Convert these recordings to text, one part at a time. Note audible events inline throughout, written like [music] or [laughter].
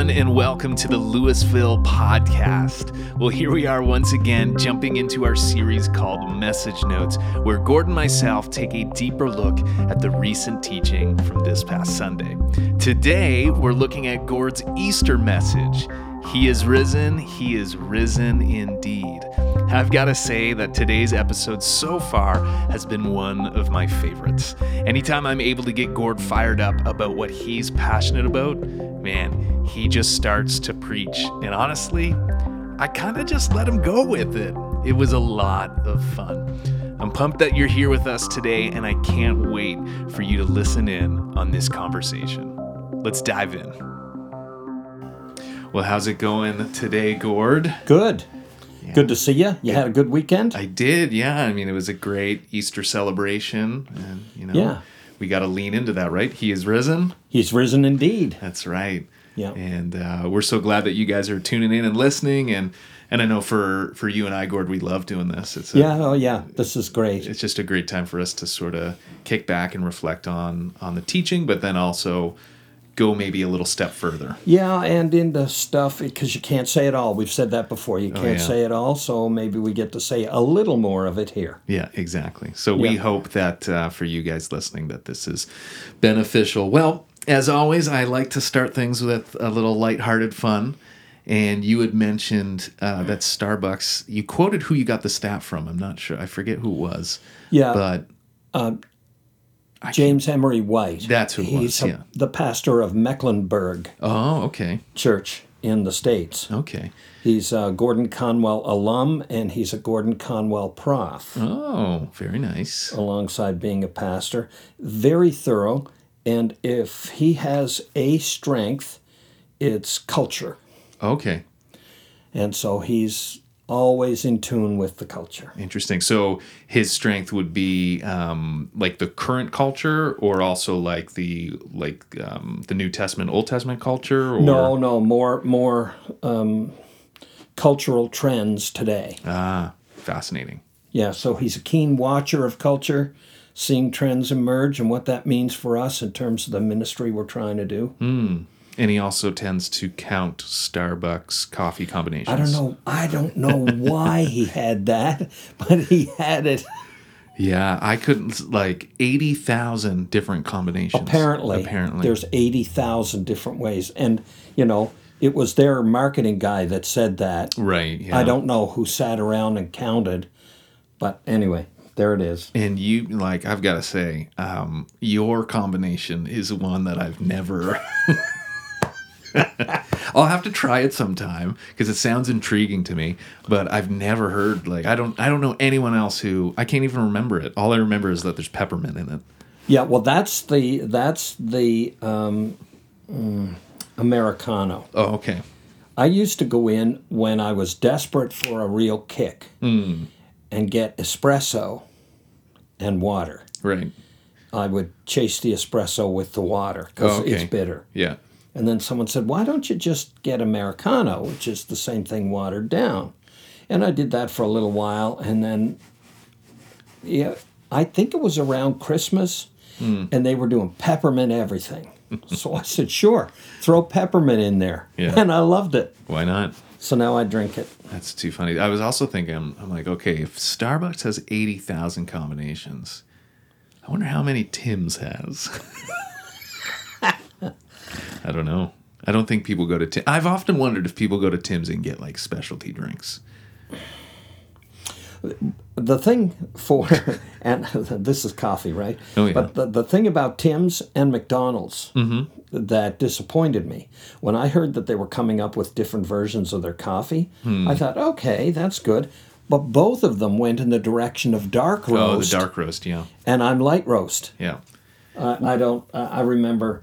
Everyone, and welcome to the Louisville podcast. Well, here we are once again, jumping into our series called Message Notes, where Gordon and myself take a deeper look at the recent teaching from this past Sunday. Today, we're looking at Gord's Easter message. He is risen, he is risen indeed. I've got to say that today's episode so far has been one of my favorites. Anytime I'm able to get Gord fired up about what he's passionate about, man, he just starts to preach. And honestly, I kind of just let him go with it. It was a lot of fun. I'm pumped that you're here with us today, and I can't wait for you to listen in on this conversation. Let's dive in. Well, how's it going today, Gord? Good. Good to see you. You had a good weekend? I did, yeah. I mean, it was a great Easter celebration, and you know, Yeah. we got to lean into that, right? He is risen. He's risen indeed. That's right. Yeah. And uh, we're so glad that you guys are tuning in and listening, and and I know for for you and I, Gord, we love doing this. It's a, Yeah, oh yeah. This is great. It's just a great time for us to sort of kick back and reflect on on the teaching, but then also go maybe a little step further. Yeah, and into stuff because you can't say it all. We've said that before. You can't Oh, yeah. say it all, so maybe we get to say a little more of it here. Yeah, exactly. So we hope that uh, for you guys listening, that this is beneficial. Well, as always, I like to start things with a little lighthearted fun. And you had mentioned uh, that Starbucks. You quoted who you got the stat from. I'm not sure. I forget who it was. Yeah. But James Emery White. That's who it was, He's a- yeah. the pastor of Mecklenburg oh, okay, Church in the States. okay. He's a Gordon Conwell alum and he's a Gordon Conwell prof. Oh, very nice. alongside being a pastor. Very thorough. And if he has a strength, it's culture. Okay, And so he's always in tune with the culture. interesting. So his strength would be um, like the current culture, or also like the like um, the New Testament, Old Testament culture. Or? No, no, more more um, cultural trends today. Ah, fascinating. Yeah, so he's a keen watcher of culture, seeing trends emerge and what that means for us in terms of the ministry we're trying to do. And he also tends to count Starbucks coffee combinations. I don't know. I don't know why he had that, but he had it. Yeah, I couldn't like eighty thousand different combinations. Apparently, apparently, there's 80,000 different ways. And, you know, it was their marketing guy that said that. right. Yeah. I don't know who sat around and counted, but anyway, there it is. And you like, I've got to say, um, your combination is one that I've never. [laughs] [laughs] I'll have to try it sometime because it sounds intriguing to me. But I've never heard like I don't I don't know anyone else who I can't even remember it. All I remember is that there's peppermint in it. Yeah, well, that's the that's the um, mm, Americano. Oh, okay. I used to go in when I was desperate for a real kick Hmm. and get espresso and water. Right. I would chase the espresso with the water because Oh, okay. it's bitter. Yeah. And then someone said, Why don't you just get Americano, which is the same thing watered down? And I did that for a little while. And then, yeah, I think it was around Christmas, Hmm. and they were doing peppermint everything. so I said, Sure, throw peppermint in there. Yeah. And I loved it. Why not? So now I drink it. That's too funny. I was also thinking, I'm, I'm like, okay, if Starbucks has 80,000 combinations, I wonder how many Tim's has. [laughs] I don't know. I don't think people go to Tim. I've often wondered if people go to Tim's and get like specialty drinks. The thing for, [laughs] and [laughs] this is coffee, right? Oh, yeah. But the, the thing about Tim's and McDonald's that disappointed me, when I heard that they were coming up with different versions of their coffee, Hmm. I thought, okay, that's good. But both of them went in the direction of dark roast. Oh, the dark roast, yeah. and I'm light roast. Yeah. I, I don't. I I remember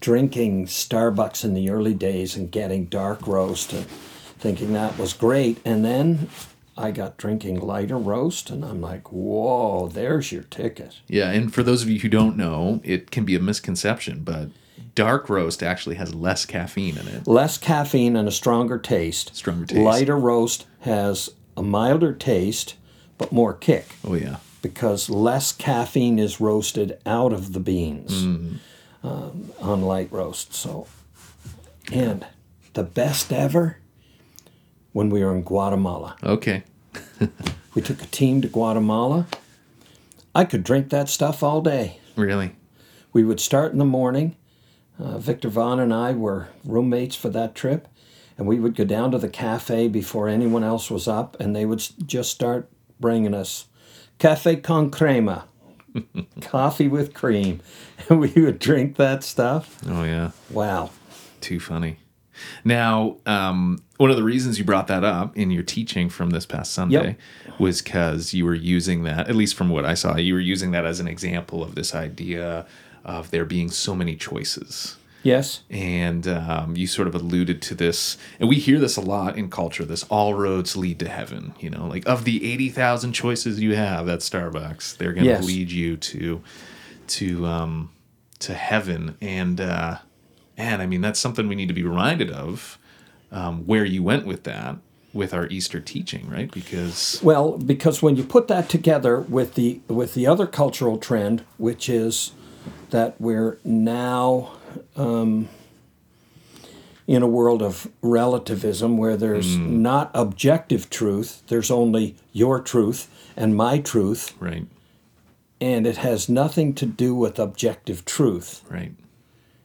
drinking Starbucks in the early days and getting dark roast and thinking that was great, and then I got drinking lighter roast, and I'm like, whoa, there's your ticket. Yeah, and for those of you who don't know, it can be a misconception, but dark roast actually has less caffeine in it. Less caffeine and a stronger taste. Stronger taste. Lighter roast has a milder taste, but more kick Oh yeah. because less caffeine is roasted out of the beans mm-hmm. Um, on light roast. So And the best ever when we were in Guatemala. Okay. [laughs] We took a team to Guatemala. I could drink that stuff all day. Really? We would start in the morning. Uh, Victor Vaughn and I were roommates for that trip, and we would go down to the cafe before anyone else was up, and they would just start bringing us cafe con crema, [laughs] coffee with cream, and [laughs] we would drink that stuff. Oh yeah. Wow. Too funny. Now, um, one of the reasons you brought that up in your teaching from this past Sunday was because you were using that, at least from what I saw, you were using that as an example of this idea of there being so many choices. Yes. And um, you sort of alluded to this, and we hear this a lot in culture this all roads lead to heaven. You know, like of the 80,000 choices you have at Starbucks, they're going to Yes. lead you to, to, um, to heaven. And, uh, man, I mean, that's something we need to be reminded of um, where you went with that with our Easter teaching, right? Because, Well, because when you put that together with the with the other cultural trend, which is that we're now um, in a world of relativism where there's not objective truth, there's only your truth and my truth, right, and it has nothing to do with objective truth. right,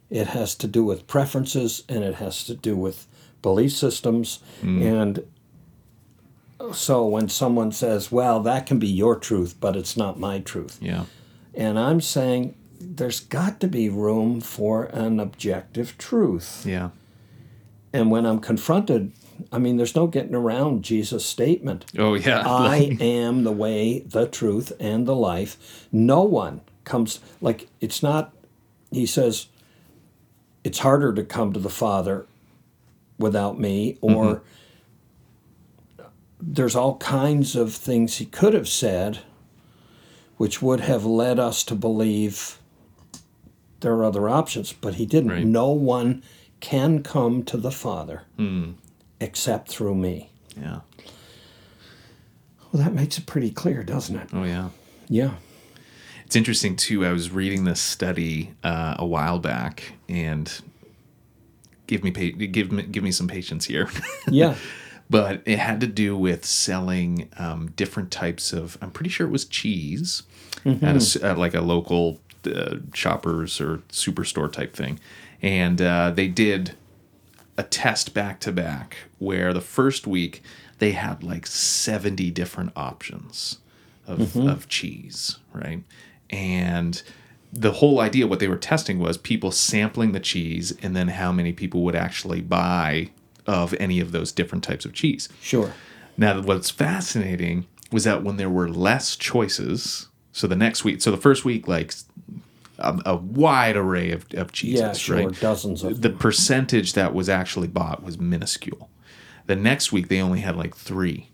It has to do with preferences and it has to do with belief systems. And so when someone says, well, that can be your truth, but it's not my truth. yeah, And I'm saying there's got to be room for an objective truth. yeah, And when I'm confronted, I mean, there's no getting around Jesus' statement. oh yeah, [laughs] I am the way, the truth, and the life. No one comes, like, it's not, he says, it's harder to come to the Father without me, or mm-hmm. there's all kinds of things he could have said which would have led us to believe there are other options, but he didn't. Right. No one can come to the Father except through me. yeah, Well, that makes it pretty clear, doesn't it? oh yeah. Yeah. It's interesting too. I was reading this study uh, a while back, and give me pa- give me give me some patience here. [laughs] Yeah. but it had to do with selling um, different types of. I'm pretty sure it was cheese at, a s at like a local uh, shoppers or superstore type thing, and uh, they did a test back to back where the first week they had like 70 different options of, of cheese, right? And the whole idea, what they were testing was people sampling the cheese and then how many people would actually buy of any of those different types of cheese. Sure. Now, what's fascinating was that when there were less choices, so the next week, so the first week, like a, a wide array of, of cheeses, Yeah, sure. right? Dozens of the percentage that was actually bought was minuscule. The next week they only had like three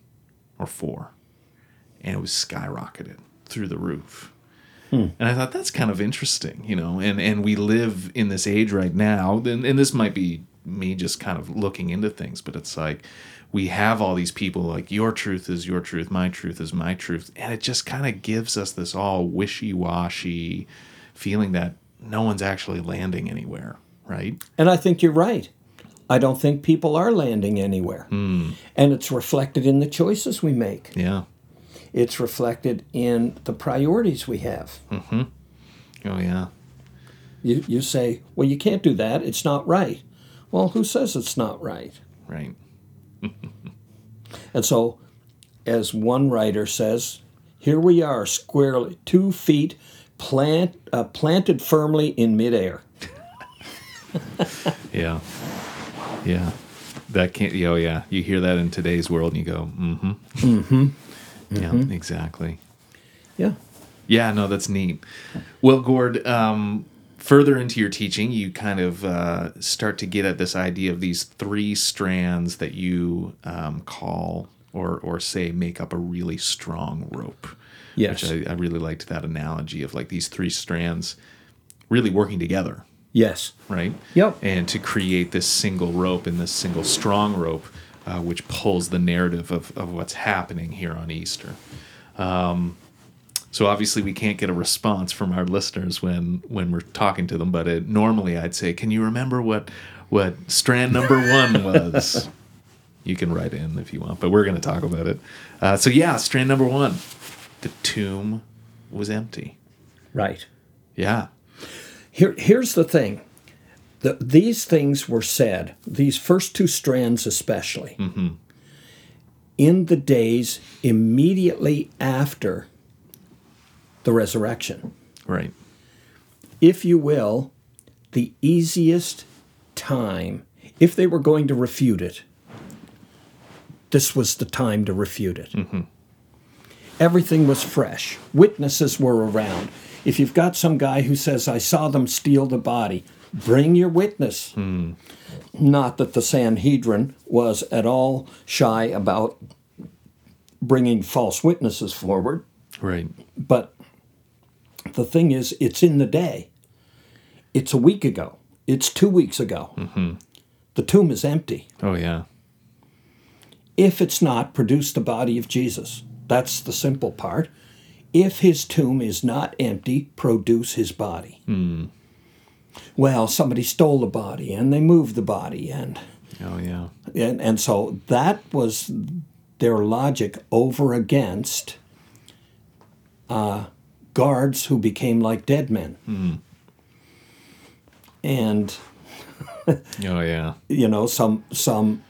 or four, and it was skyrocketed through the roof. Hmm. And I thought that's kind of interesting, you know. And and we live in this age right now, and, and this might be me just kind of looking into things, but it's like we have all these people like your truth is your truth, my truth is my truth, and it just kind of gives us this all wishy washy feeling that no one's actually landing anywhere, right? And I think you're right. I don't think people are landing anywhere. Hmm. And it's reflected in the choices we make. Yeah. It's reflected in the priorities we have. Mm-hmm. Oh yeah. You, you say, well, you can't do that. It's not right. Well, who says it's not right? Right. And so, as one writer says, here we are, squarely, two feet plant, uh, planted firmly in midair. [laughs] Yeah. Yeah. That can't. Oh yeah. You hear that in today's world, and you go, mm-hmm. Mm-hmm. Yeah. Exactly. Yeah. Yeah. No, that's neat. Well, Gord. Um, further into your teaching, you kind of uh, start to get at this idea of these three strands that you um, call or or say make up a really strong rope. Yes. Which I, I really liked that analogy of like these three strands really working together. Yes. right? Yep. And to create this single rope and this single strong rope, uh, which pulls the narrative of, of what's happening here on Easter. Um, So obviously we can't get a response from our listeners when when we're talking to them. But it, normally I'd say, "Can you remember what what strand number one [laughs] was?" you can write in if you want, but we're going to talk about it. Uh, so yeah, strand number one, the tomb was empty. Right. Yeah. Here, here's the thing. The, these things were said, these first two strands especially, in the days immediately after the resurrection. Right. If you will, the easiest time, if they were going to refute it, this was the time to refute it. Mm-hmm. Everything was fresh. Witnesses were around. If you've got some guy who says, I saw them steal the body, bring your witness. Hmm. Not that the Sanhedrin was at all shy about bringing false witnesses forward, Right. but the thing is, it's in the day. It's a week ago. It's two weeks ago. The tomb is empty. Oh yeah. If it's not, produce the body of Jesus. That's the simple part. If his tomb is not empty, produce his body. Well, somebody stole the body and they moved the body, and, Oh yeah. and, and so that was their logic over against uh, guards who became like dead men. And [laughs] Oh yeah. you know some some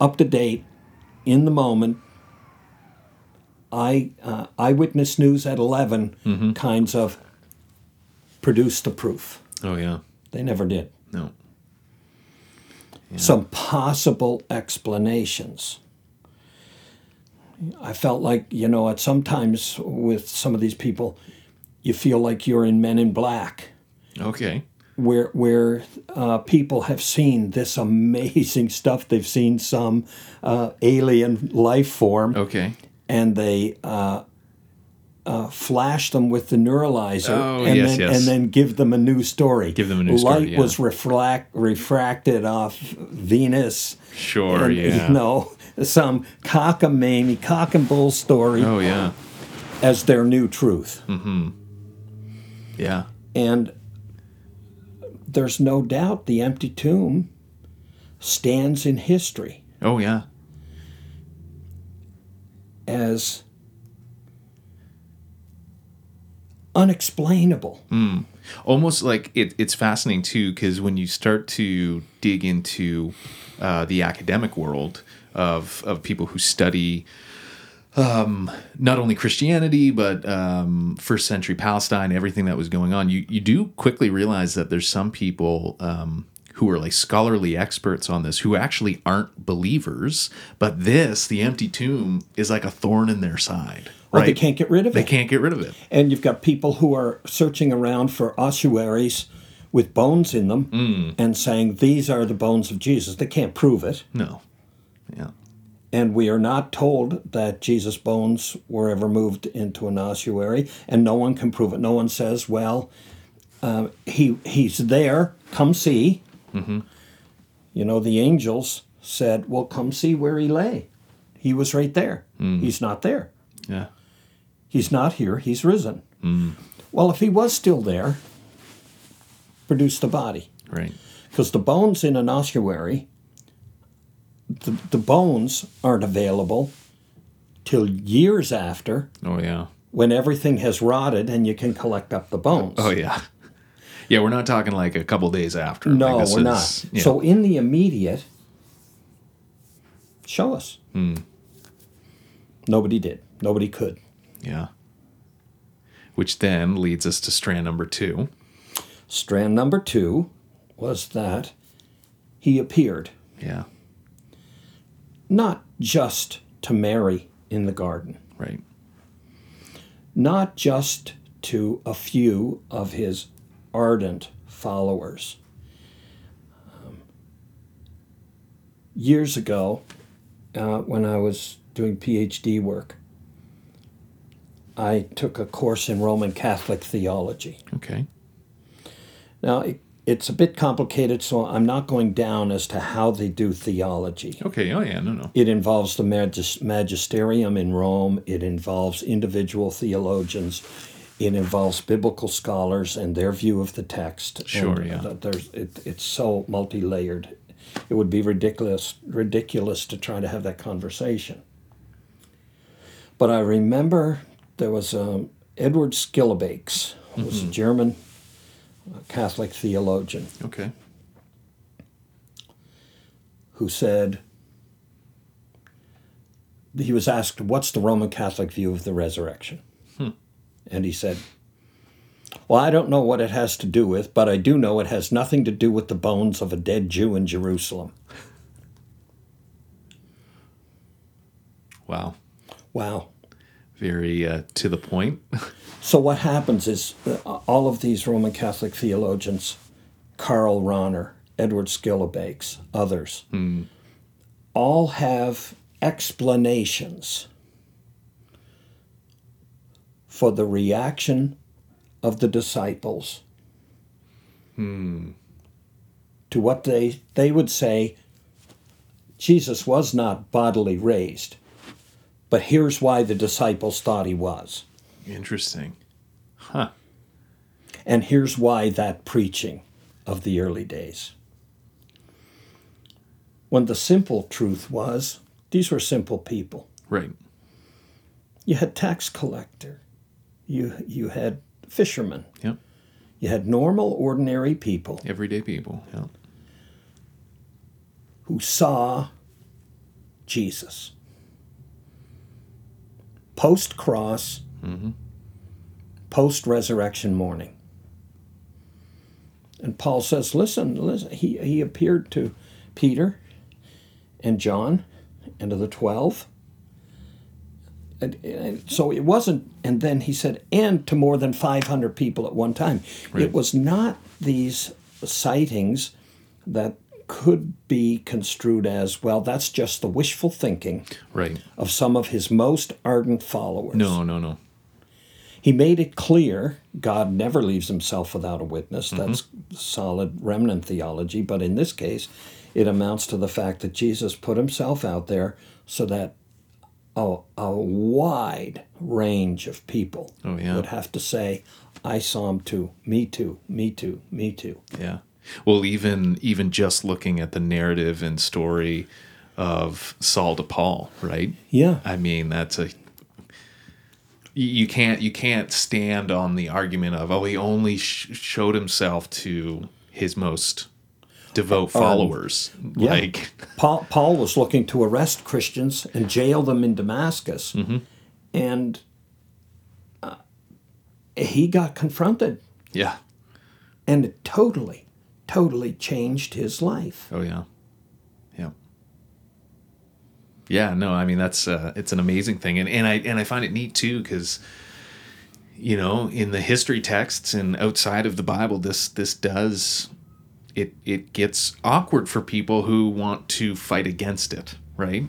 up to date in the moment I uh, eyewitness news at 11 kinds of produce the proof Oh yeah. they never did No. some possible explanations i felt like you know at sometimes with some of these people you feel like you're in men in black Okay. where where uh, people have seen this amazing stuff. They've seen some uh, alien life form, Okay. and they uh, uh, flash them with the neuralizer, Oh, and yes, then yes. and then give them a new story. Give them a new Light story, yeah. was refract refracted off Venus. Sure. and, yeah. You know, some cockamamie, cock and bull story Oh yeah. as their new truth. Hmm. Yeah. And there's no doubt the empty tomb stands in history Oh yeah. as unexplainable. almost like it, it's fascinating too because when you start to dig into uh, the academic world of of people who study um, not only Christianity but um, first century Palestine, everything that was going on, you you do quickly realize that there's some people. Um, who are like scholarly experts on this who actually aren't believers but this the empty tomb is like a thorn in their side Or right they can't get rid of they it. They can't get rid of it And you've got people who are searching around for ossuaries with bones in them Mm. and saying these are the bones of Jesus. They can't prove it. no yeah And we are not told that Jesus' bones were ever moved into an ossuary, and no one can prove it. No one says, "Well, uh, he he's there. Come see." Mm-hmm. You know, the angels said, "Well, come see where he lay. He was right there. Mm. He's not there. yeah He's not here. He's risen." Mm. Well, if he was still there, produce the body right because the bones in an ossuary, the, the bones aren't available till years after oh yeah when everything has rotted and you can collect up the bones. Oh yeah, [laughs] yeah. We're not talking like a couple days after. no, Like, we're not. yeah. So in the immediate, show us. Hmm. Nobody did. Nobody could. yeah. Which then leads us to strand number two. Strand number two was that he appeared Yeah. Not just to Mary in the garden, Right. not just to a few of his ardent followers. Um, years ago, uh, when I was doing PhD work, I took a course in Roman Catholic theology. Okay. Now, it it's a bit complicated, so I'm not going down as to how they do theology. Okay. Oh yeah. No. No. It involves the magis- magisterium in Rome. It involves individual theologians. It involves biblical scholars and their view of the text. Sure, And yeah. th- There's it, it's so multi-layered. It would be ridiculous ridiculous to try to have that conversation. But I remember there was um, Edward Schillebeeckx, who was Mm-hmm. a German uh, Catholic theologian Okay. who said he was asked, "What's the Roman Catholic view of the resurrection?" Hmm. And he said, "Well, I don't know what it has to do with, but I do know it has nothing to do with the bones of a dead Jew in Jerusalem." Wow. Wow. Very uh, to the point. [laughs] So what happens is uh, all of these Roman Catholic theologians, Karl Rahner, Edward Schillebeeckx, others, all have explanations for the reaction of the disciples to what they they would say Jesus was not bodily raised, but here's why the disciples thought he was. Interesting. Huh. And here's why that preaching of the early days. When the simple truth was, these were simple people. Right. You had tax collector, you you had fishermen, Yep. you had normal, ordinary people Everyday people. Yeah. who saw Jesus. Post cross, mm-hmm. post resurrection morning. And Paul says, listen, listen, he, he appeared to Peter and John and to the 12. And, and so it wasn't, and then he said, and to more than 500 people at one time. Right. It was not these sightings that could be construed as, well, that's just the wishful thinking Right. of some of his most ardent followers. No. No. No. He made it clear God never leaves himself without a witness. Mm-hmm. That's solid remnant theology. But in this case, it amounts to the fact that Jesus put himself out there so that a, a wide range of people Oh, yeah. would have to say, I saw him too, me too, me too, me too. Yeah. Well, even even just looking at the narrative and story of Saul to Paul, right? Yeah. I mean, that's a you- can't you can't stand on the argument of oh he only sh- showed himself to his most devout followers yeah. like [laughs] Paul, Paul was looking to arrest Christians and jail them in Damascus, and uh, he got confronted, yeah and totally, totally changed his life. oh yeah. Yeah. Yeah no i mean that's uh it's an amazing thing. And and i and i find it neat too because you know in the history texts and outside of the bible this this does it it gets awkward for people who want to fight against it right?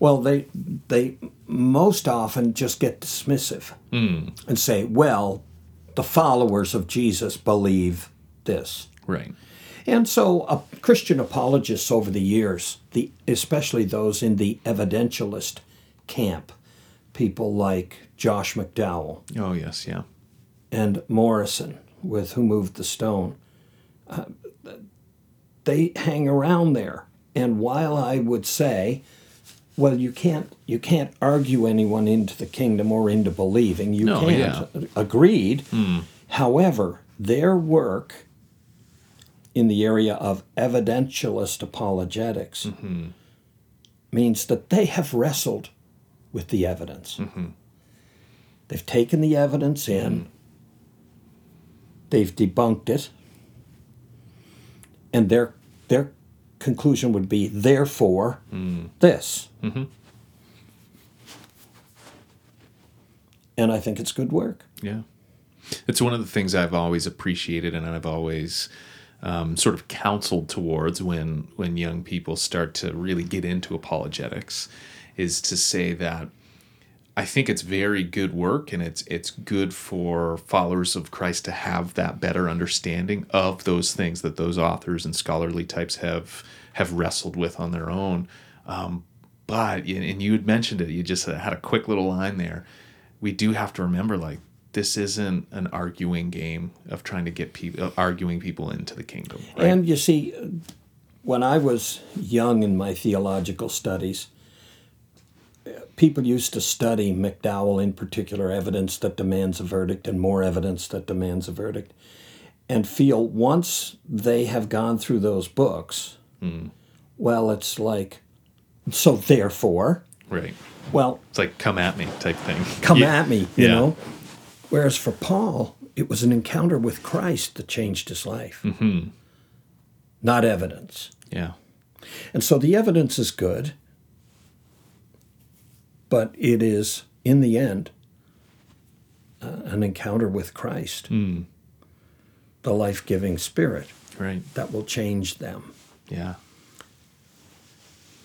Well, they they most often just get dismissive and say, "Well, the followers of Jesus believe this." Right And so, uh, Christian apologists over the years, the especially those in the evidentialist camp, people like Josh McDowell oh yes yeah and Morison, with Who Moved the Stone, uh, they hang around there. And while I would say, well, you can't you can't argue anyone into the kingdom or into believing. You No, can't. Agreed. However, their work in the area of evidentialist apologetics mm-hmm. means that they have wrestled with the evidence. Mm-hmm. They've taken the evidence in, mm-hmm. they've debunked it, and their their conclusion would be therefore mm. this. And I think it's good work. Yeah. It's one of the things I've always appreciated and I've always um, sort of counseled towards when when young people start to really get into apologetics is to say that I think it's very good work, and it's it's good for followers of Christ to have that better understanding of those things that those authors and scholarly types have have wrestled with on their own. Um, but and you had mentioned it, you just had a quick little line there. We do have to remember, like this isn't an arguing game of trying to get people arguing people into the kingdom. Right? And you see, when I was young in my theological studies, people used to study McDowell in particular, evidence that demands a verdict and more evidence that demands a verdict, and feel once they have gone through those books, mm. well, it's like, so therefore. Right. Well, it's like come at me type thing. Come yeah. at me, you yeah. know. Whereas for Paul, it was an encounter with Christ that changed his life, mm-hmm. not evidence. Yeah. And so the evidence is good but it is, in the end, uh, an encounter with Christ, mm. the life giving Spirit right. that will change them. Yeah.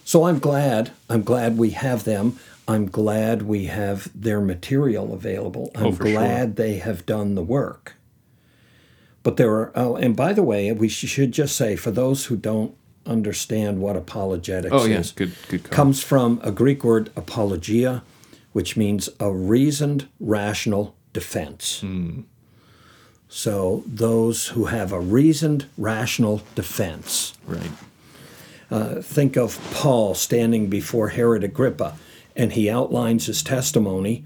So I'm glad. I'm glad we have them. I'm glad we have their material available. I'm oh, glad sure. they have done the work. But there are, oh, and by the way, we should just say for those who don't understand what apologetics oh, yes. is. Good, good. Comes from a Greek word apologia, which means a reasoned, rational defense. Mm. So those who have a reasoned, rational defense. Right. Uh, think of Paul standing before Herod Agrippa, and he outlines his testimony,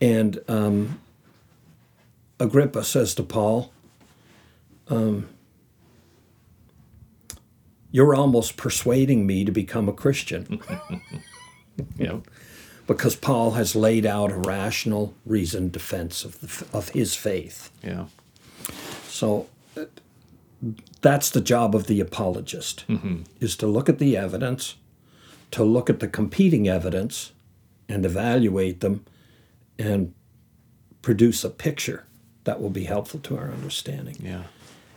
and um, Agrippa says to Paul, um, you're almost persuading me to become a Christian. [laughs] yeah. Because Paul has laid out a rational, reasoned defense of, the, of his faith. Yeah. So that's the job of the apologist, mm-hmm. is to look at the evidence, to look at the competing evidence and evaluate them and produce a picture that will be helpful to our understanding. Yeah.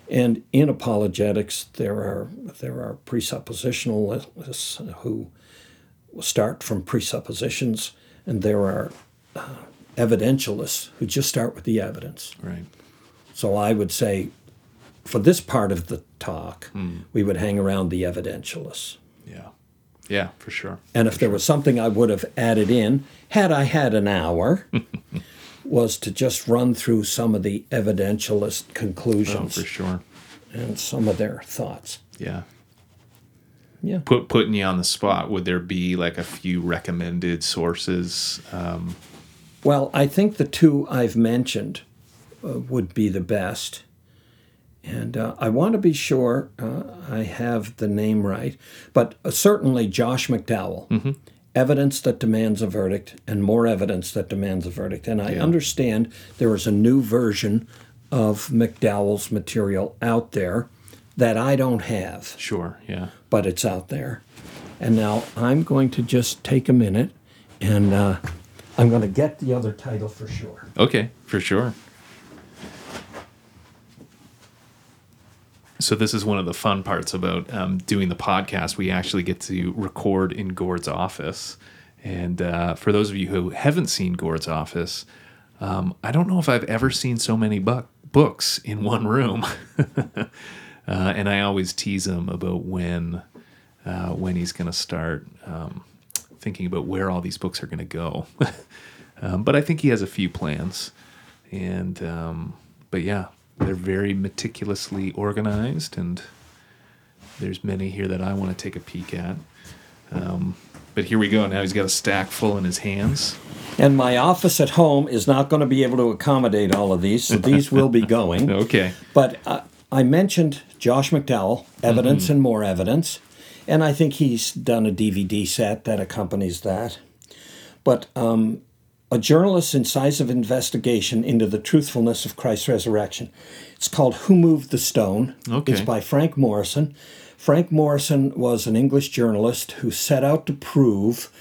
And in apologetics, there are there are presuppositionalists who start from presuppositions, and there are uh, evidentialists who just start with the evidence. Right. So I would say, for this part of the talk, mm. we would hang around the evidentialists. Yeah. For sure. And if for there sure. was something I would have added in, had I had an hour, [laughs] was to just run through some of the evidentialist conclusions. Oh, for sure. And some of their thoughts. Yeah. Yeah. Put putting you on the spot. Would there be like a few recommended sources? Um, well, I think the two I've mentioned uh, would be the best. And uh, I want to be sure uh, I have the name right, but uh, certainly Josh McDowell. Mm-hmm evidence that demands a verdict and more evidence that demands a verdict. And I yeah. understand there is a new version of McDowell's material out there that I don't have. Sure, yeah. But it's out there. And now I'm going to just take a minute and uh, I'm going to get the other title for sure. Okay, for sure. So this is one of the fun parts about um, doing the podcast. We actually get to record in Gord's office, and uh, for those of you who haven't seen Gord's office, um, I don't know if I've ever seen so many bu- books in one room. [laughs] uh, and I always tease him about when uh, when he's going to start um, thinking about where all these books are going to go. [laughs] um, but I think he has a few plans, and um, but yeah, they're very meticulously organized, and there's many here that I want to take a peek at. Um, but here we go. Now he's got a stack full in his hands. And my office at home is not going to be able to accommodate all of these, so these [laughs] will be going. okay. But uh, I mentioned Josh McDowell, Evidence mm-hmm. and More Evidence, and I think he's done a DVD set that accompanies that. But um, a journalist's incisive investigation into the truthfulness of Christ's resurrection. It's called Who Moved the Stone. Okay. It's by Frank Morison. Frank Morison was an English journalist who set out to prove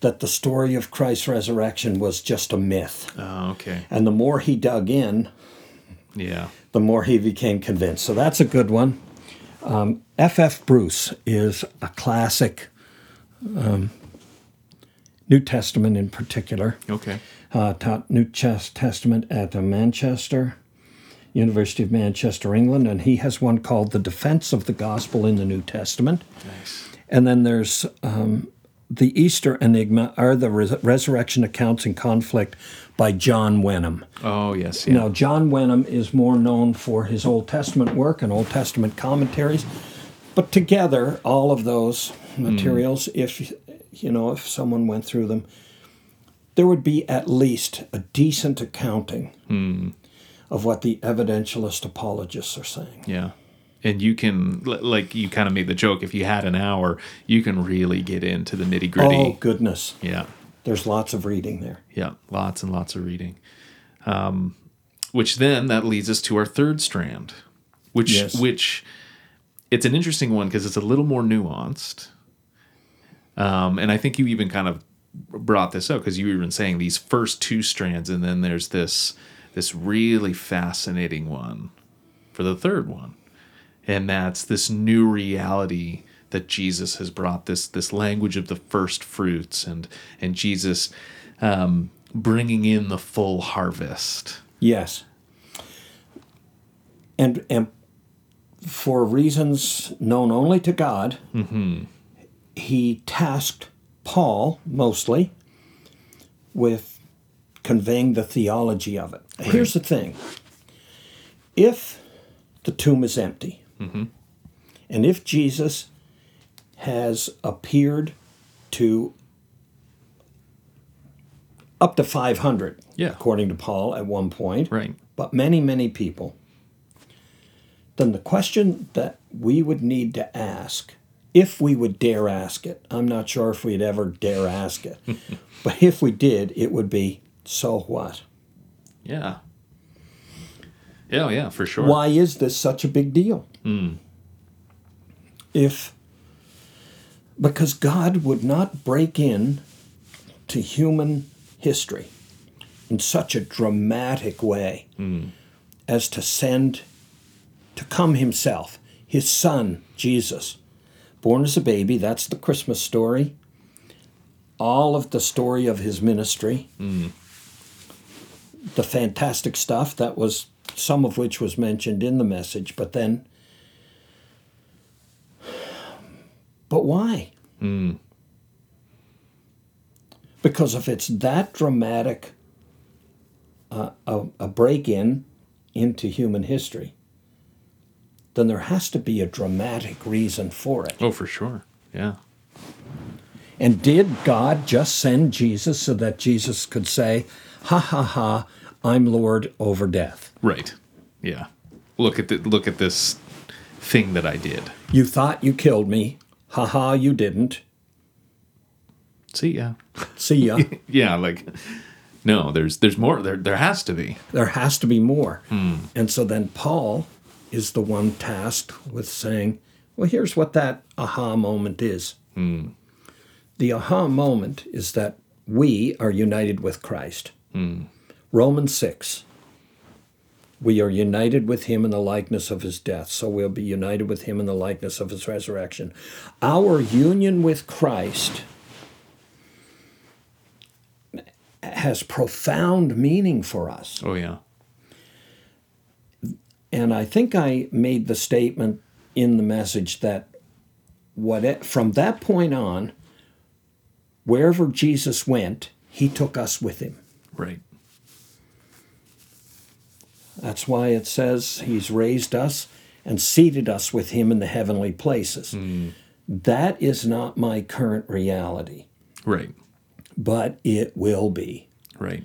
that the story of Christ's resurrection was just a myth. Oh, okay. And the more he dug in, yeah, the more he became convinced. So that's a good one. Um, F. F. Bruce is a classic um, New Testament in particular. Okay. Uh, taught New Testament at uh, Manchester, University of Manchester, England, and he has one called The Defense of the Gospel in the New Testament. Nice. And then there's um, The Easter Enigma are the res- resurrection accounts in conflict by John Wenham. Oh yes. Yeah. Now, John Wenham is more known for his Old Testament work and Old Testament commentaries, but together, all of those materials, if you know, if someone went through them, there would be at least a decent accounting of what the evidentialist apologists are saying. Yeah. And you can, like, you kind of made the joke. If you had an hour, you can really get into the nitty gritty. Oh goodness, Yeah. there's lots of reading there. Yeah. Lots and lots of reading. Um, which then that leads us to our third strand, which Yes. which it's an interesting one because it's a little more nuanced. Um, and I think you even kind of brought this up because you were even saying these first two strands, and then there's this this really fascinating one for the third one, and that's this new reality that Jesus has brought this this language of the first fruits and and Jesus um, bringing in the full harvest. Yes. And and for reasons known only to God, he tasked Paul mostly with conveying the theology of it. Here's the thing: if the tomb is empty, mm-hmm. and if Jesus has appeared to up to 500, Yeah. according to Paul at one point, Right. but many, many people, then the question that we would need to ask, if we would dare ask it, I'm not sure if we'd ever dare ask it, [laughs] but if we did, it would be so what? Yeah. Yeah, yeah, for sure. Why is this such a big deal? Hmm. If because God would not break in to human history in such a dramatic way hmm. as to send to come himself, his son, Jesus, born as a baby, that's the Christmas story. All of the story of his ministry, the fantastic stuff that was some of which was mentioned in the message, but then, [sighs] but why? Because if it's that dramatic uh, a, a break in into human history, then there has to be a dramatic reason for it. oh, for sure. Yeah. And did God just send Jesus so that Jesus could say, "Ha ha ha, I'm Lord over death"? Right. Yeah. Look at the, look at this thing that I did. You thought you killed me. Ha ha, you didn't. See, ya. See ya. [laughs] Yeah, like no, there's there's more there there has to be. there has to be more. Hmm. And so then Paul is the one tasked with saying, well, here's what that aha moment is. Hmm. The aha moment is that we are united with Christ. Hmm. Romans 6. We are united with him in the likeness of his death, so we'll be united with him in the likeness of his resurrection. Our union with Christ has profound meaning for us. Oh yeah. And I think I made the statement in the message that what from that point on, wherever Jesus went, he took us with him. Right. That's why it says he's raised us and seated us with him in the heavenly places. Hmm. That is not my current reality, Right. but it will be. Right.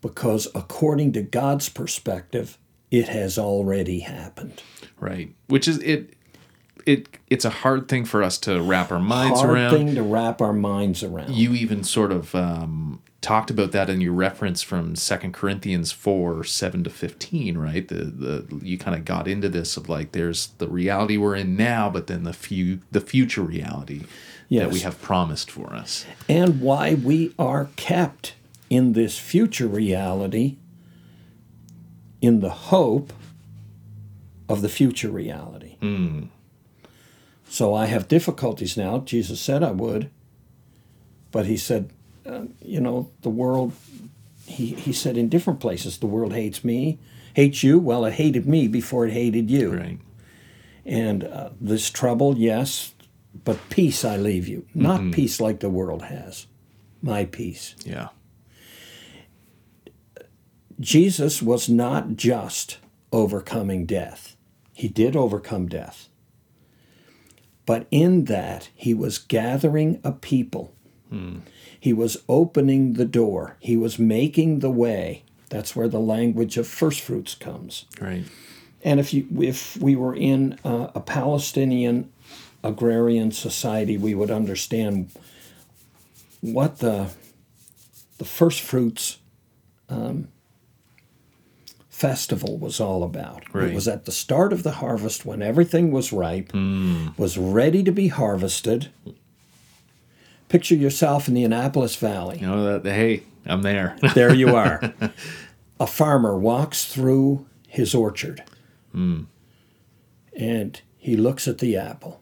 Because according to God's perspective, it has already happened. Right. Which is it it it's a hard thing for us to wrap our minds Hard around. thing to wrap our minds around. You even sort of um, talked about that in your reference from Second Corinthians four seven to fifteen, right? The the you kind of got into this of like there's the reality we're in now, but then the few the future reality that we have promised for us. and why we are kept in this future reality in the hope of the future reality. So I have difficulties now. Jesus said I would, but he said, uh, you know, the world, he, he said in different places, the world hates me, hates you. Well, it hated me before it hated you. Right. And uh, this trouble, yes, but peace I leave you. Not peace like the world has. My peace. Yeah. Jesus was not just overcoming death, he did overcome death. But in that, he was gathering a people. He was opening the door. He was making the way. That's where the language of first fruits comes. Right. And if you if we were in uh, a Palestinian agrarian society, we would understand what the the first fruits um, festival was all about. Right. It was at the start of the harvest when everything was ripe, hmm. was ready to be harvested. Picture yourself in the Annapolis Valley. You know that. Hey, I'm there. [laughs] There you are. a farmer walks through his orchard hmm. and he looks at the apple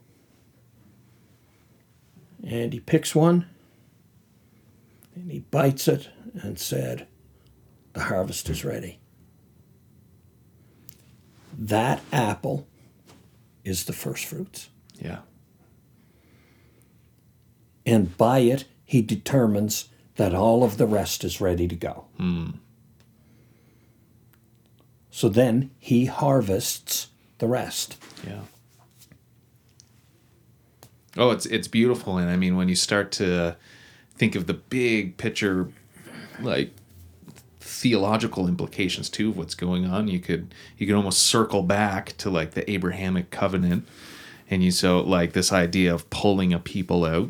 and he picks one and he bites it and said, The harvest is ready. That apple is the first fruits. yeah. And by it, he determines that all of the rest is ready to go. Hmm. So then he harvests the rest. Yeah. Oh, it's it's beautiful, and I mean, when you start to think of the big picture, like theological implications too of what's going on, you could you could almost circle back to like the Abrahamic covenant, and you so like this idea of pulling a people out,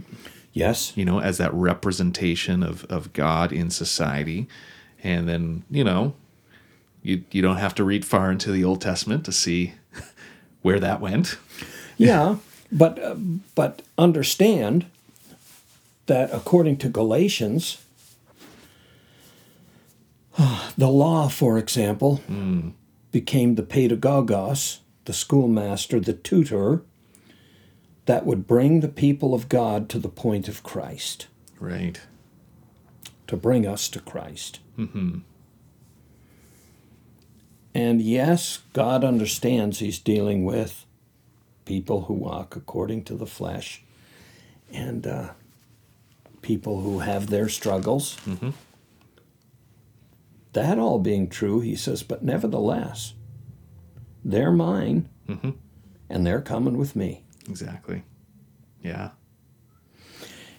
Yes? you know, as that representation of of God in society, and then you know, you you don't have to read far into the Old Testament to see [laughs] where that went. [laughs] Yeah, but uh, but understand that according to Galatians, the law, for example, hmm. became the pedagogos, the schoolmaster, the tutor that would bring the people of God to the point of Christ, Right. to bring us to Christ. Mm-hmm. And yes, God understands He's dealing with people who walk according to the flesh and uh, people who have their struggles. Mm-hmm. That all being true, He says, but nevertheless, they're mine and they're coming with me. Exactly. Yeah.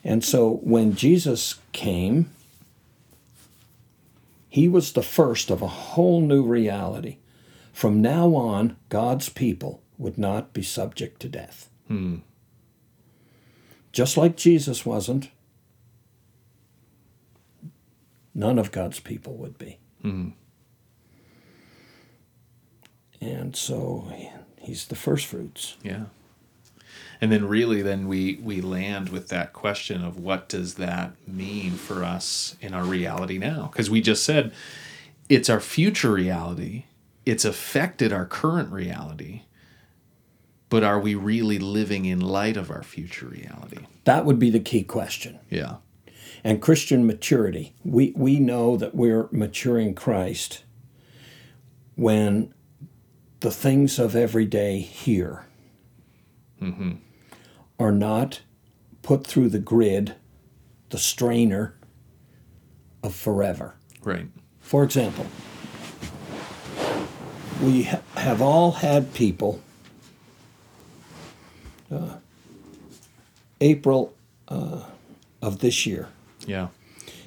And so when Jesus came, he was the first of a whole new reality. From now on, God's people would not be subject to death. Hmm. Just like Jesus wasn't, none of God's people would be. Mm-hmm. And so he's the first fruits. Yeah. And then really then we we land with that question of what does that mean for us in our reality now? Because we just said it's our future reality. It's affected our current reality. But are we really living in light of our future reality? That would be the key question. Yeah. And Christian maturity. We we know that we're maturing Christ when the things of every day here are not put through the grid, the strainer of forever. Right. For example, we ha- have all had people. Uh, April uh, of this year Yeah.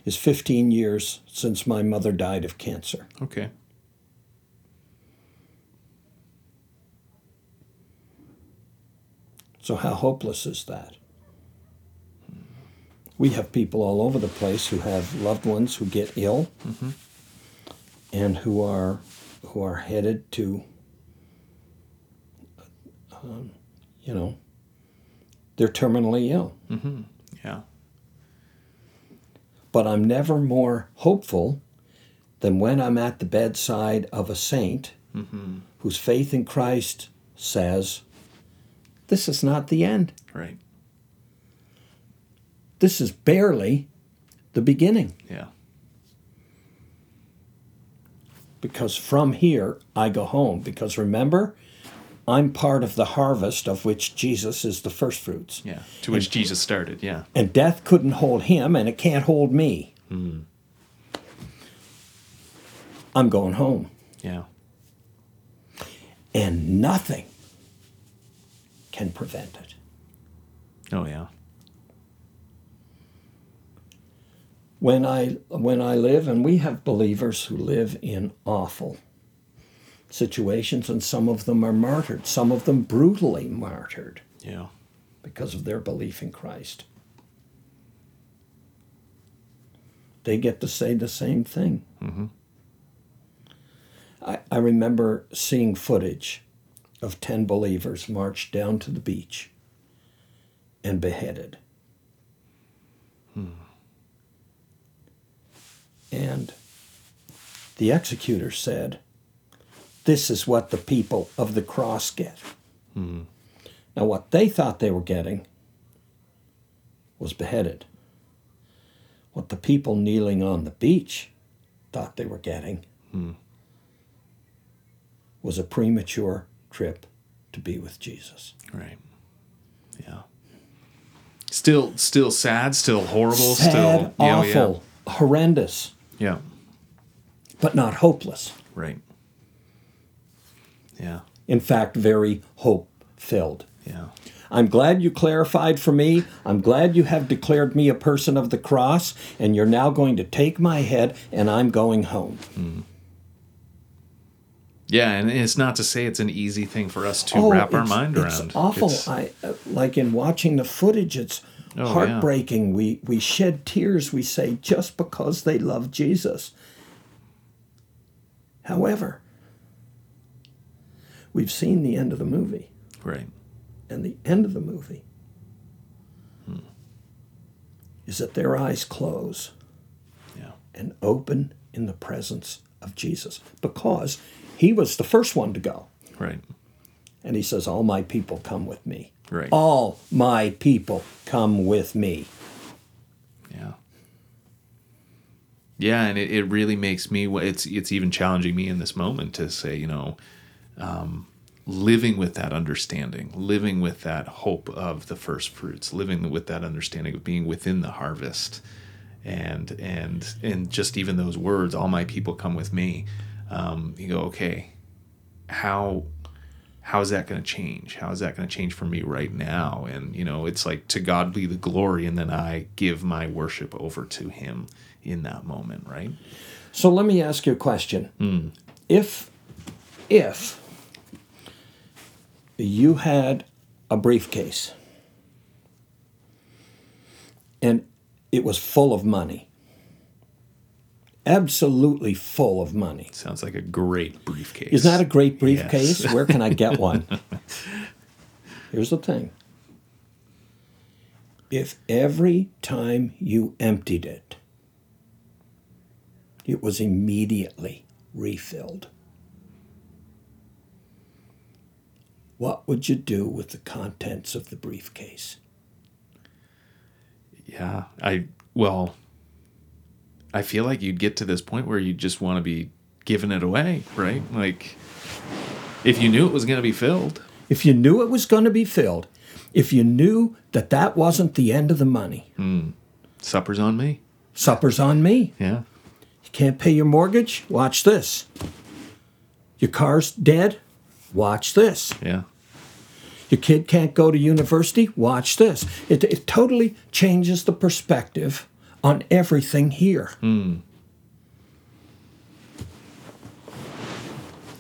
is 15 years since my mother died of cancer. Okay. So, how hopeless is that? We have people all over the place who have loved ones who get ill and who are, who are headed to, um, you know, they're terminally ill. Yeah. But I'm never more hopeful than when I'm at the bedside of a saint mm-hmm. whose faith in Christ says, This is not the end. Right. This is barely the beginning. Yeah. Because from here I go home. Because remember, I'm part of the harvest of which Jesus is the first fruits. Yeah. To which Jesus started. Yeah. And death couldn't hold him, and it can't hold me. Hmm. I'm going home. Yeah. And nothing can prevent it. Oh, yeah. when I when I live, and we have believers who live in awful situations, and some of them are martyred, some of them brutally martyred Yeah. because of their belief in Christ. They get to say the same thing. Mm-hmm. I, I remember seeing footage of 10 believers marched down to the beach and beheaded. Hmm. And the executor said, This is what the people of the cross get. Now, what they thought they were getting was beheaded. What the people kneeling on the beach thought they were getting was a premature trip to be with Jesus. Right. Yeah. Still, still sad. Still horrible. Sad, still yeah, awful, horrendous, Yeah. yeah. but not hopeless. Right. Yeah. In fact, very hope filled. Yeah. I'm glad you clarified for me. I'm glad you have declared me a person of the cross, and you're now going to take my head, and I'm going home. Yeah, and it's not to say it's an easy thing for us to Oh, wrap our it's- mind it's around. awful. It's- I uh, like in watching the footage. It's Oh, yeah. heartbreaking. We we shed tears. We say just because they love Jesus. However, we've seen the end of the movie, right. and the end of the movie hmm. is that their eyes close Yeah. and open in the presence of Jesus because he was the first one to go. Right. And he says, All my people come with me. Right. All my people come with me. Yeah. Yeah, and it, it really makes me. It's it's even challenging me in this moment to say, you know, um, living with that understanding, living with that hope of the first fruits, living with that understanding of being within the harvest, and and and just even those words, all my people come with me. Um, you go, okay, how how is that going to change? How is that going to change for me right now? And you know, it's like to God be the glory, and then I give my worship over to Him in that moment, right? So let me ask you a question. If if you had a briefcase and it was full of money, absolutely full of money. Sounds like a great briefcase. Isn't that a great briefcase? Yes. Where can I get [laughs] one? Here's the thing. If every time you emptied it, it was immediately refilled, what would you do with the contents of the briefcase? Yeah, I well, I feel like you'd get to this point where you just want to be giving it away, right? Like if you knew it was going to be filled. If you knew it was going to be filled, if you knew that that wasn't the end of the money, hmm, Supper's on me. supper's on me. Yeah. You can't pay your mortgage? Watch this. Your car's dead? Watch this. Yeah. Your kid can't go to university? Watch this. It, it totally changes the perspective on everything here. Hmm.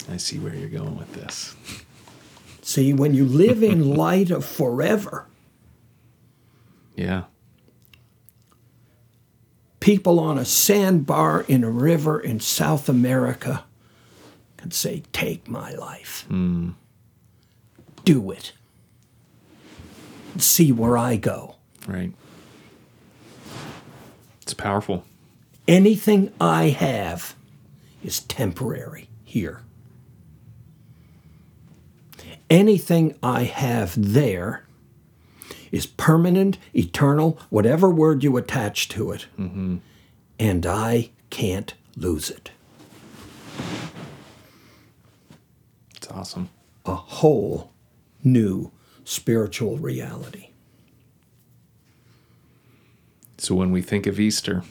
I see where you're going with this. See, when you live in [laughs] light of forever, Yeah. people on a sandbar in a river in South America can say, Take my life. Hmm. Do it. See where I go. Right. It's powerful. Anything I have is temporary here. Anything I have there is permanent, eternal, whatever word you attach to it. Mm-hmm. And I can't lose it. It's awesome. A whole new spiritual reality. So when we think of Easter,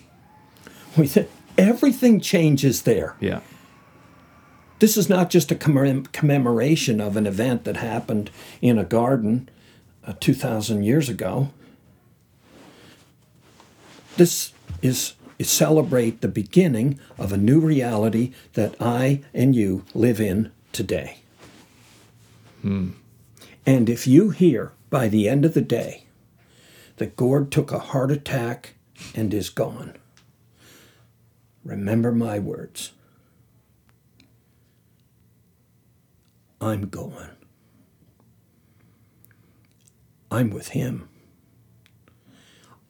We th- everything changes there. yeah, This is not just a commem- commemoration of an event that happened in a garden uh, 2,000 years ago. This is, is celebrate the beginning of a new reality that I and you live in today. And if you hear by the end of the day that Gord took a heart attack and is gone, remember my words. I'm going. I'm with him.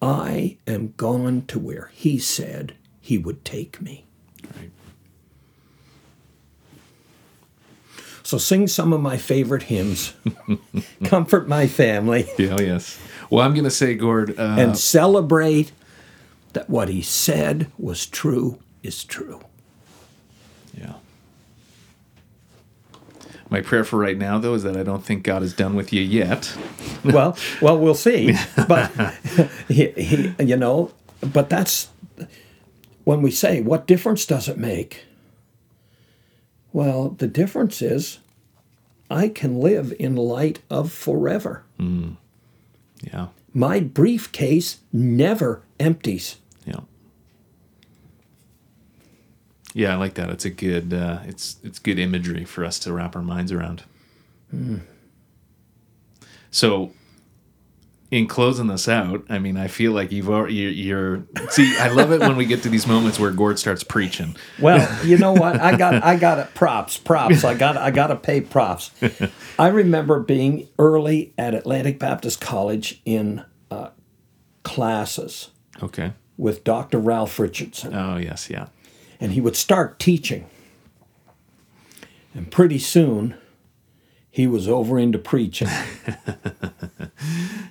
I am gone to where he said he would take me. right. So sing some of my favorite hymns, [laughs] comfort my family, Yeah, oh, yes. Well, I'm going to say, Gord, uh, and celebrate that what he said was true is true. yeah. My prayer for right now, though, is that I don't think God is done with you yet. [laughs] well, well, we'll see. [laughs] But he, he, you know, but that's when we say, what difference does it make? Well, the difference is, I can live in light of forever. Yeah, My briefcase never empties. yeah, yeah. I like that. It's a good. Uh, it's it's good imagery for us to wrap our minds around. So, in closing this out, I mean, I feel like you've already, you're, you're. See, I love it when we get to these moments where Gord starts preaching. Well, you know what? I got I got it. Props, props. I got I got to pay props. I remember being early at Atlantic Baptist College in uh, classes Okay. with Dr. Ralph Richardson, Oh yes, yeah. and he would start teaching. And pretty soon, he was over into preaching. [laughs]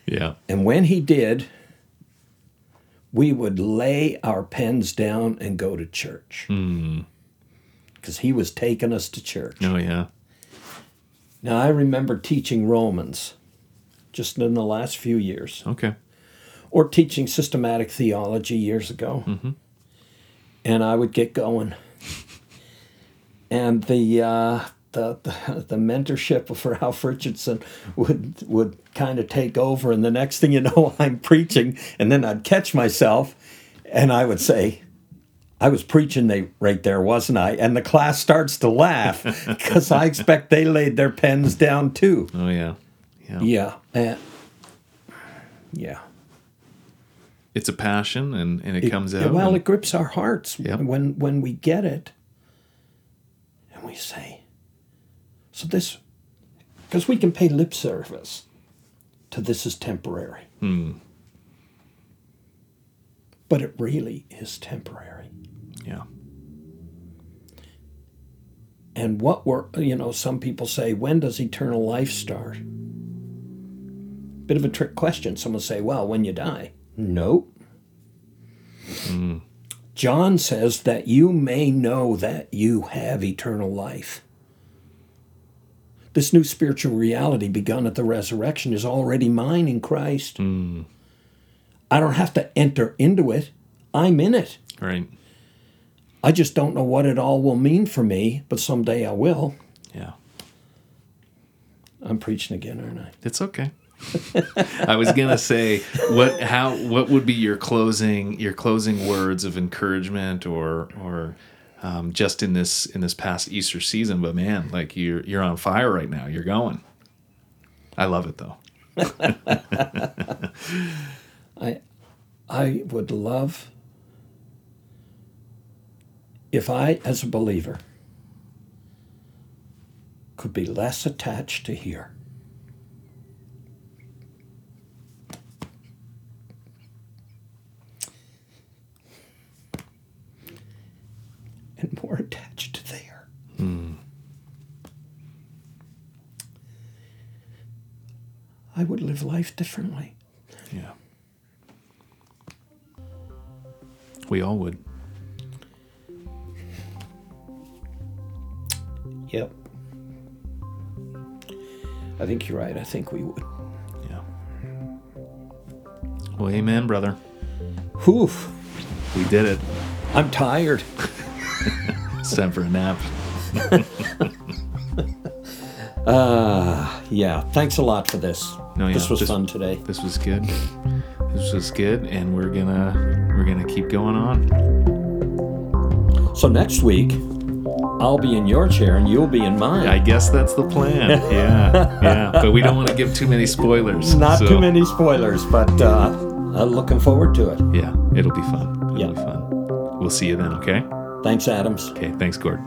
Yeah. And when he did, we would lay our pens down and go to church. Because he was taking us to church. Oh yeah. Now, I remember teaching Romans just in the last few years, Okay. or teaching systematic theology years ago. And I would get going. And the, uh, the, the, the mentorship for Ralph Richardson would, would kind of take over. And the next thing you know, I'm preaching. And then I'd catch myself and I would say, I was preaching they right there, wasn't I? And the class starts to laugh [laughs] because I expect they laid their pens down too. Oh yeah. Yeah. Yeah. Uh, yeah. It's a passion, and and it, comes Yeah, out. well, and- it grips our hearts Yep. when when we get it, and we say, "So this," because we can pay lip service to this is temporary, Hmm. but it really is temporary. yeah. And what we're, you know, some people say, when does eternal life start? Bit of a trick question. Someone say, well, when you die. Nope. John says that you may know that you have eternal life. This new spiritual reality begun at the resurrection is already mine in Christ. Hmm. I don't have to enter into it, I'm in it. Right. I just don't know what it all will mean for me, but someday I will. Yeah. I'm preaching again, aren't I? It's okay. I was gonna say what how what would be your closing your closing words of encouragement or or um, just in this in this past Easter season, but man, like you're you're on fire right now. You're going. I love it though. [laughs] I I would love if I, as a believer, could be less attached to here. And more attached to there. I would live life differently. Yeah. We all would. Yep. I think you're right. I think we would. Yeah. Well, amen, brother. Whew. We did it. I'm tired. It's time for a nap. [laughs] Yeah. Thanks a lot for this. No, yeah, this was just- fun today. This was good. This was good, and we're gonna we're gonna keep going on. So next week, I'll be in your chair and you'll be in mine. I guess that's the plan. [laughs] Yeah, yeah. But we don't want to give too many spoilers. Not so- too many spoilers, but uh, I'm looking forward to it. Yeah, it'll be fun. It'll Yeah. be fun. We'll see you then. Okay. Thanks, Adams. Okay. Thanks, Gord.